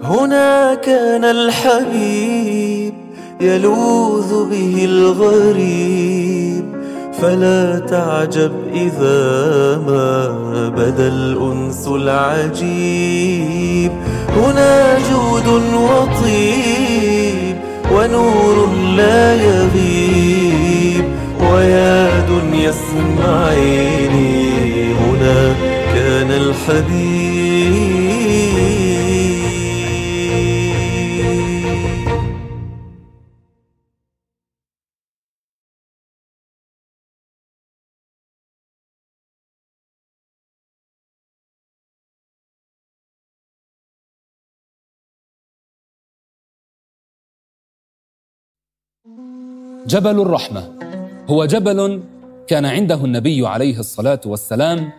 هنا كان الحبيب يلوذ به الغريب فلا تعجب إذا ما بدا الأنس العجيب. هنا جود وطيب ونور لا يغيب ويا دنيا اسمعيني هنا كان الحبيب. جبل الرحمة. هو جبل كان عنده النبي عليه الصلاة والسلام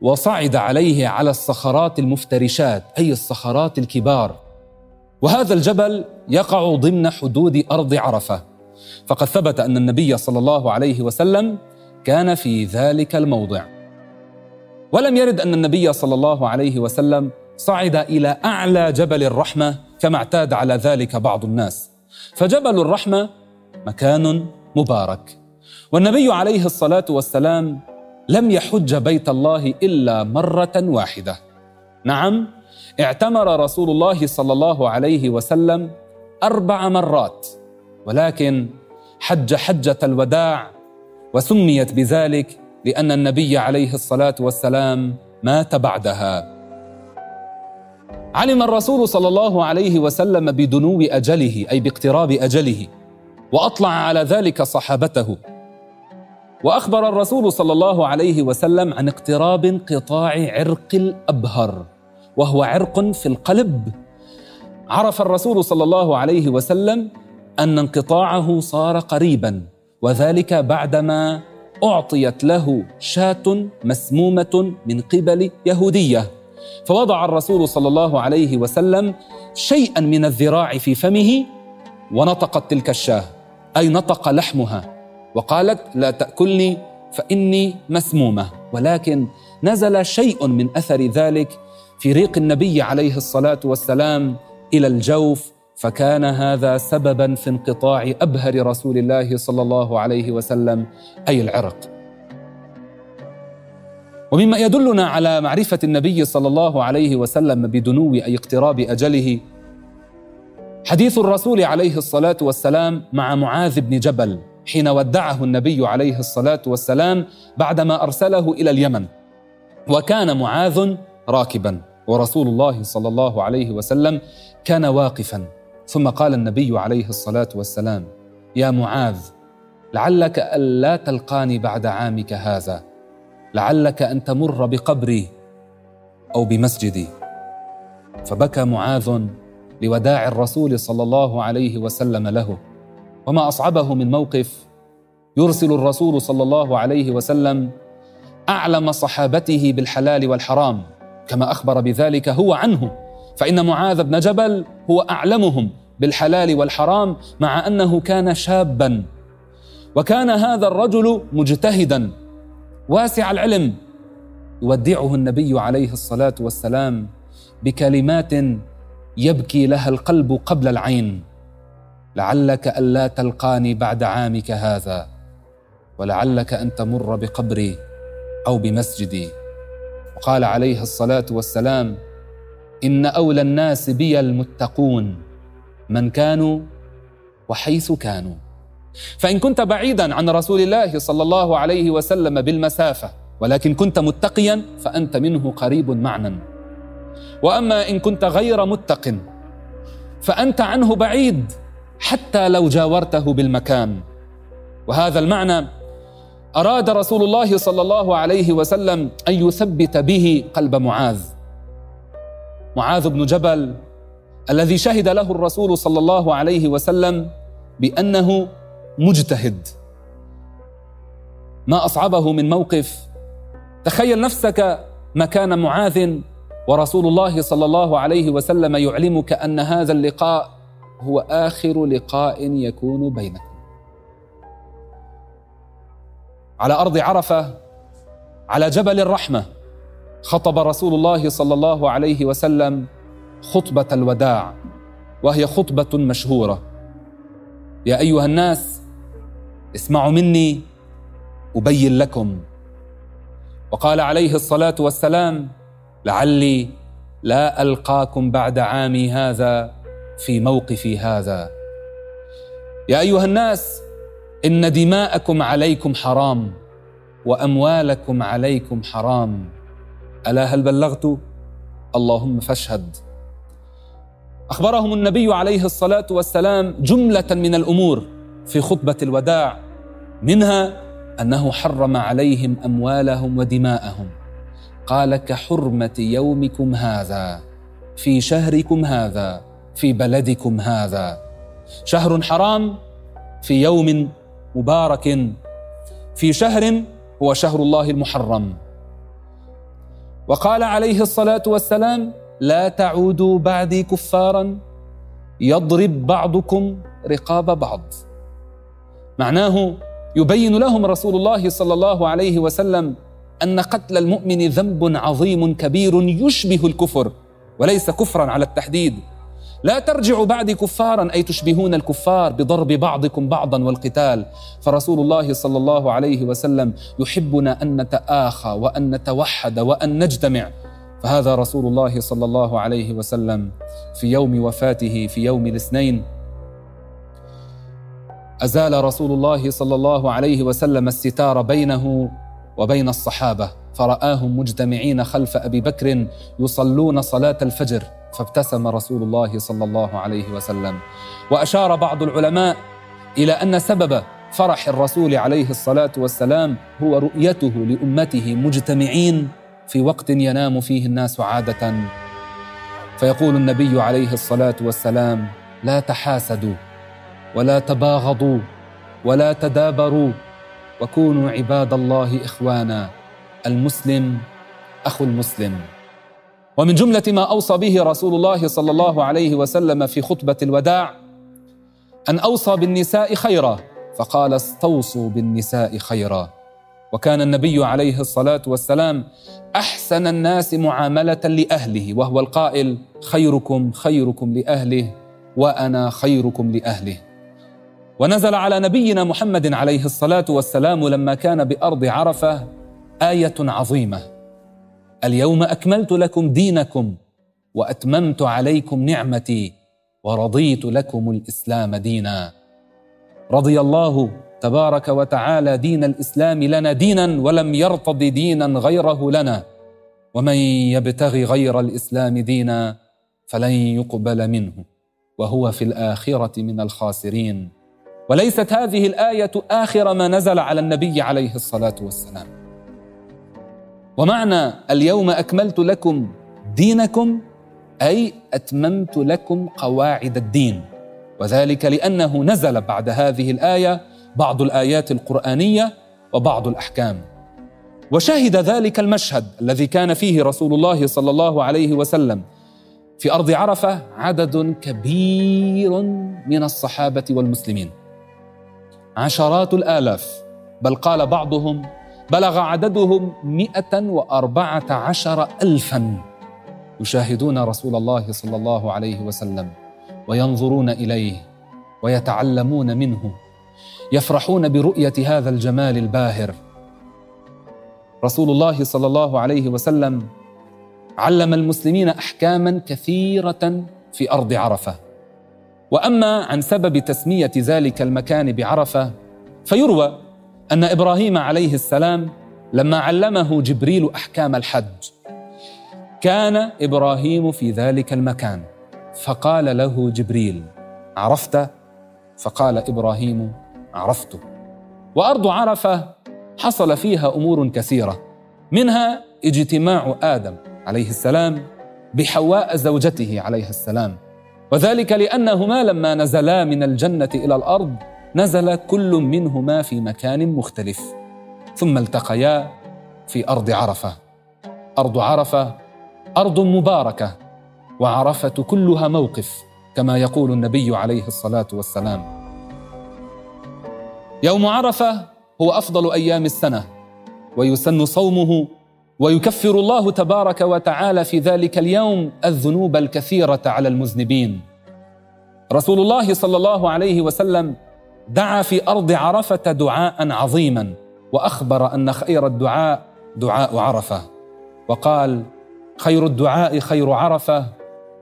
وصعد عليه على الصخرات المفترشات أي الصخرات الكبار. وهذا الجبل يقع ضمن حدود أرض عرفة. فقد ثبت أن النبي صلى الله عليه وسلم كان في ذلك الموضع. ولم يرد أن النبي صلى الله عليه وسلم صعد إلى أعلى جبل الرحمة كما اعتاد على ذلك بعض الناس. فجبل الرحمة مكان مبارك. والنبي عليه الصلاة والسلام لم يحج بيت الله إلا مرة واحدة. نعم اعتمر رسول الله صلى الله عليه وسلم أربع مرات ولكن حج حجة الوداع وسميت بذلك لأن النبي عليه الصلاة والسلام مات بعدها. علم الرسول صلى الله عليه وسلم بدنو أجله أي باقتراب أجله وأطلع على ذلك صحابته. وأخبر الرسول صلى الله عليه وسلم عن اقتراب انقطاع عرق الأبهر وهو عرق في القلب. عرف الرسول صلى الله عليه وسلم أن انقطاعه صار قريبا وذلك بعدما أعطيت له شاة مسمومة من قبل يهودية. فوضع الرسول صلى الله عليه وسلم شيئا من الذراع في فمه ونطقت تلك الشاه أي نطق لحمها وقالت لا تأكلني فإني مسمومة ولكن نزل شيء من أثر ذلك في ريق النبي عليه الصلاة والسلام إلى الجوف فكان هذا سببا في انقطاع أبهر رسول الله صلى الله عليه وسلم أي العرق. ومما يدلنا على معرفة النبي صلى الله عليه وسلم بدنو أي اقتراب أجله حديث الرسول عليه الصلاة والسلام مع معاذ بن جبل حين ودعه النبي عليه الصلاة والسلام بعدما أرسله إلى اليمن. وكان معاذ راكبا ورسول الله صلى الله عليه وسلم كان واقفا. ثم قال النبي عليه الصلاة والسلام يا معاذ لعلك ألا تلقاني بعد عامك هذا. لعلك أن تمر بقبري أو بمسجدي. فبكى معاذ لوداع الرسول صلى الله عليه وسلم له. وما أصعبه من موقف يرسل الرسول صلى الله عليه وسلم أعلم صحابته بالحلال والحرام كما أخبر بذلك هو عنه. فإن معاذ بن جبل هو أعلمهم بالحلال والحرام مع أنه كان شابا. وكان هذا الرجل مجتهدا. واسع العلم يودعه النبي عليه الصلاة والسلام بكلمات يبكي لها القلب قبل العين. لعلك ألا تلقاني بعد عامك هذا ولعلك أن تمر بقبري أو بمسجدي. وقال عليه الصلاة والسلام إن أولى الناس بي المتقون من كانوا وحيث كانوا. فإن كنت بعيدا عن رسول الله صلى الله عليه وسلم بالمسافة ولكن كنت متقيا فأنت منه قريب معنا. وأما إن كنت غير متق فأنت عنه بعيد حتى لو جاورته بالمكان. وهذا المعنى أراد رسول الله صلى الله عليه وسلم أن يثبت به قلب معاذ. معاذ بن جبل الذي شهد له الرسول صلى الله عليه وسلم بأنه مجتهد. ما أصعبه من موقف تخيل نفسك مكان معاذ ورسول الله صلى الله عليه وسلم يعلمك أن هذا اللقاء هو آخر لقاء يكون بينكم. على أرض عرفة على جبل الرحمة خطب رسول الله صلى الله عليه وسلم خطبة الوداع وهي خطبة مشهورة. يا أيها الناس اسمعوا مني أبين لكم. وقال عليه الصلاة والسلام لعلي لا ألقاكم بعد عامي هذا في موقفي هذا. يا أيها الناس إن دماءكم عليكم حرام وأموالكم عليكم حرام. ألا هل بلغت؟ اللهم فاشهد. أخبرهم النبي عليه الصلاة والسلام جملة من الأمور في خطبة الوداع. منها أنه حرم عليهم أموالهم ودماءهم. قال كحرمة يومكم هذا في شهركم هذا في بلدكم هذا. شهر حرام في يوم مبارك في شهر هو شهر الله المحرم. وقال عليه الصلاة والسلام لا تعودوا بعدي كفارا يضرب بعضكم رقاب بعض. معناه يبين لهم رسول الله صلى الله عليه وسلم أن قتل المؤمن ذنب عظيم كبير يشبه الكفر وليس كفرا على التحديد. لا ترجعوا بعدي كفارا أي تشبهون الكفار بضرب بعضكم بعضا والقتال. فرسول الله صلى الله عليه وسلم يحبنا أن نتآخى وأن نتوحد وأن نجتمع. فهذا رسول الله صلى الله عليه وسلم في يوم وفاته في يوم الاثنين. أزال رسول الله صلى الله عليه وسلم الستار بينه وبين الصحابة فرآهم مجتمعين خلف أبي بكر يصلون صلاة الفجر فابتسم رسول الله صلى الله عليه وسلم. وأشار بعض العلماء إلى أن سبب فرح الرسول عليه الصلاة والسلام هو رؤيته لأمته مجتمعين في وقت ينام فيه الناس عادة. فيقول النبي عليه الصلاة والسلام لا تحاسدوا ولا تباغضوا ولا تدابروا وكونوا عباد الله إخوانا المسلم أخو المسلم. ومن جملة ما أوصى به رسول الله صلى الله عليه وسلم في خطبة الوداع أن أوصى بالنساء خيرا فقال استوصوا بالنساء خيرا. وكان النبي عليه الصلاة والسلام أحسن الناس معاملة لأهله وهو القائل خيركم خيركم لأهله وأنا خيركم لأهله. ونزل على نبينا محمد عليه الصلاة والسلام لما كان بأرض عرفة آية عظيمة. اليوم أكملت لكم دينكم وأتممت عليكم نعمتي ورضيت لكم الإسلام دينا. رضي الله تبارك وتعالى دين الإسلام لنا دينا ولم يرتض دينا غيره لنا. ومن يبتغي غير الإسلام دينا فلن يقبل منه. وهو في الآخرة من الخاسرين. وليست هذه الآية آخر ما نزل على النبي عليه الصلاة والسلام. ومعنى اليوم أكملت لكم دينكم أي أتممت لكم قواعد الدين. وذلك لأنه نزل بعد هذه الآية بعض الآيات القرآنية وبعض الأحكام. وشهد ذلك المشهد الذي كان فيه رسول الله صلى الله عليه وسلم في أرض عرفة عدد كبير من الصحابة والمسلمين. عشرات الآلاف بل قال بعضهم بلغ عددهم مئة وأربعة عشر ألفا. يشاهدون رسول الله صلى الله عليه وسلم وينظرون إليه ويتعلمون منه. يفرحون برؤية هذا الجمال الباهر. رسول الله صلى الله عليه وسلم علم المسلمين أحكاما كثيرة في أرض عرفة. وأما عن سبب تسمية ذلك المكان بعرفة فيروى أن إبراهيم عليه السلام لما علمه جبريل أحكام الحج كان إبراهيم في ذلك المكان فقال له جبريل عرفت؟ فقال إبراهيم عرفت. وأرض عرفة حصل فيها أمور كثيرة منها اجتماع آدم عليه السلام بحواء زوجته عليه السلام. وذلك لأنهما لما نزلا من الجنة إلى الأرض نزل كل منهما في مكان مختلف. ثم التقيا في أرض عرفة. أرض عرفة أرض مباركة. وعرفة كلها موقف كما يقول النبي عليه الصلاة والسلام. يوم عرفة هو أفضل أيام السنة ويسن صومه ويكفر الله تبارك وتعالى في ذلك اليوم الذنوب الكثيرة على المذنبين. رسول الله صلى الله عليه وسلم دعا في أرض عرفة دعاء عظيما وأخبر أن خير الدعاء دعاء عرفة. وقال خير الدعاء خير عرفة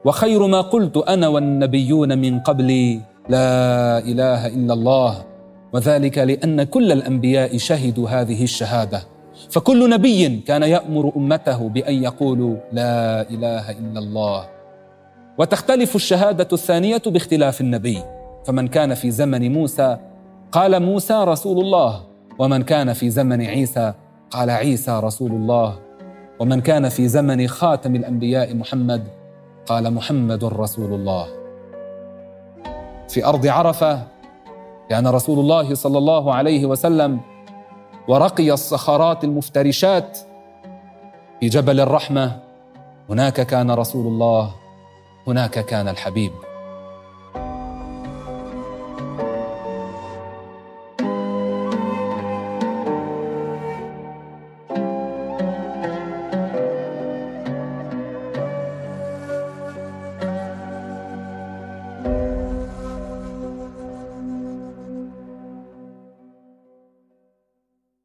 وخير ما قلت أنا والنبيون من قبلي لا إله إلا الله. وذلك لأن كل الأنبياء شهدوا هذه الشهادة. فكل نبي كان يأمر أمته بأن يقولوا لا إله إلا الله. وتختلف الشهادة الثانية باختلاف النبي. فمن كان في زمن موسى قال موسى رسول الله ومن كان في زمن عيسى قال عيسى رسول الله. ومن كان في زمن خاتم الأنبياء محمد قال محمد رسول الله. في أرض عرفة كان رسول الله صلى الله عليه وسلم ورقي الصخرات المفترشات في جبل الرحمة. هناك كان رسول الله هناك كان الحبيب.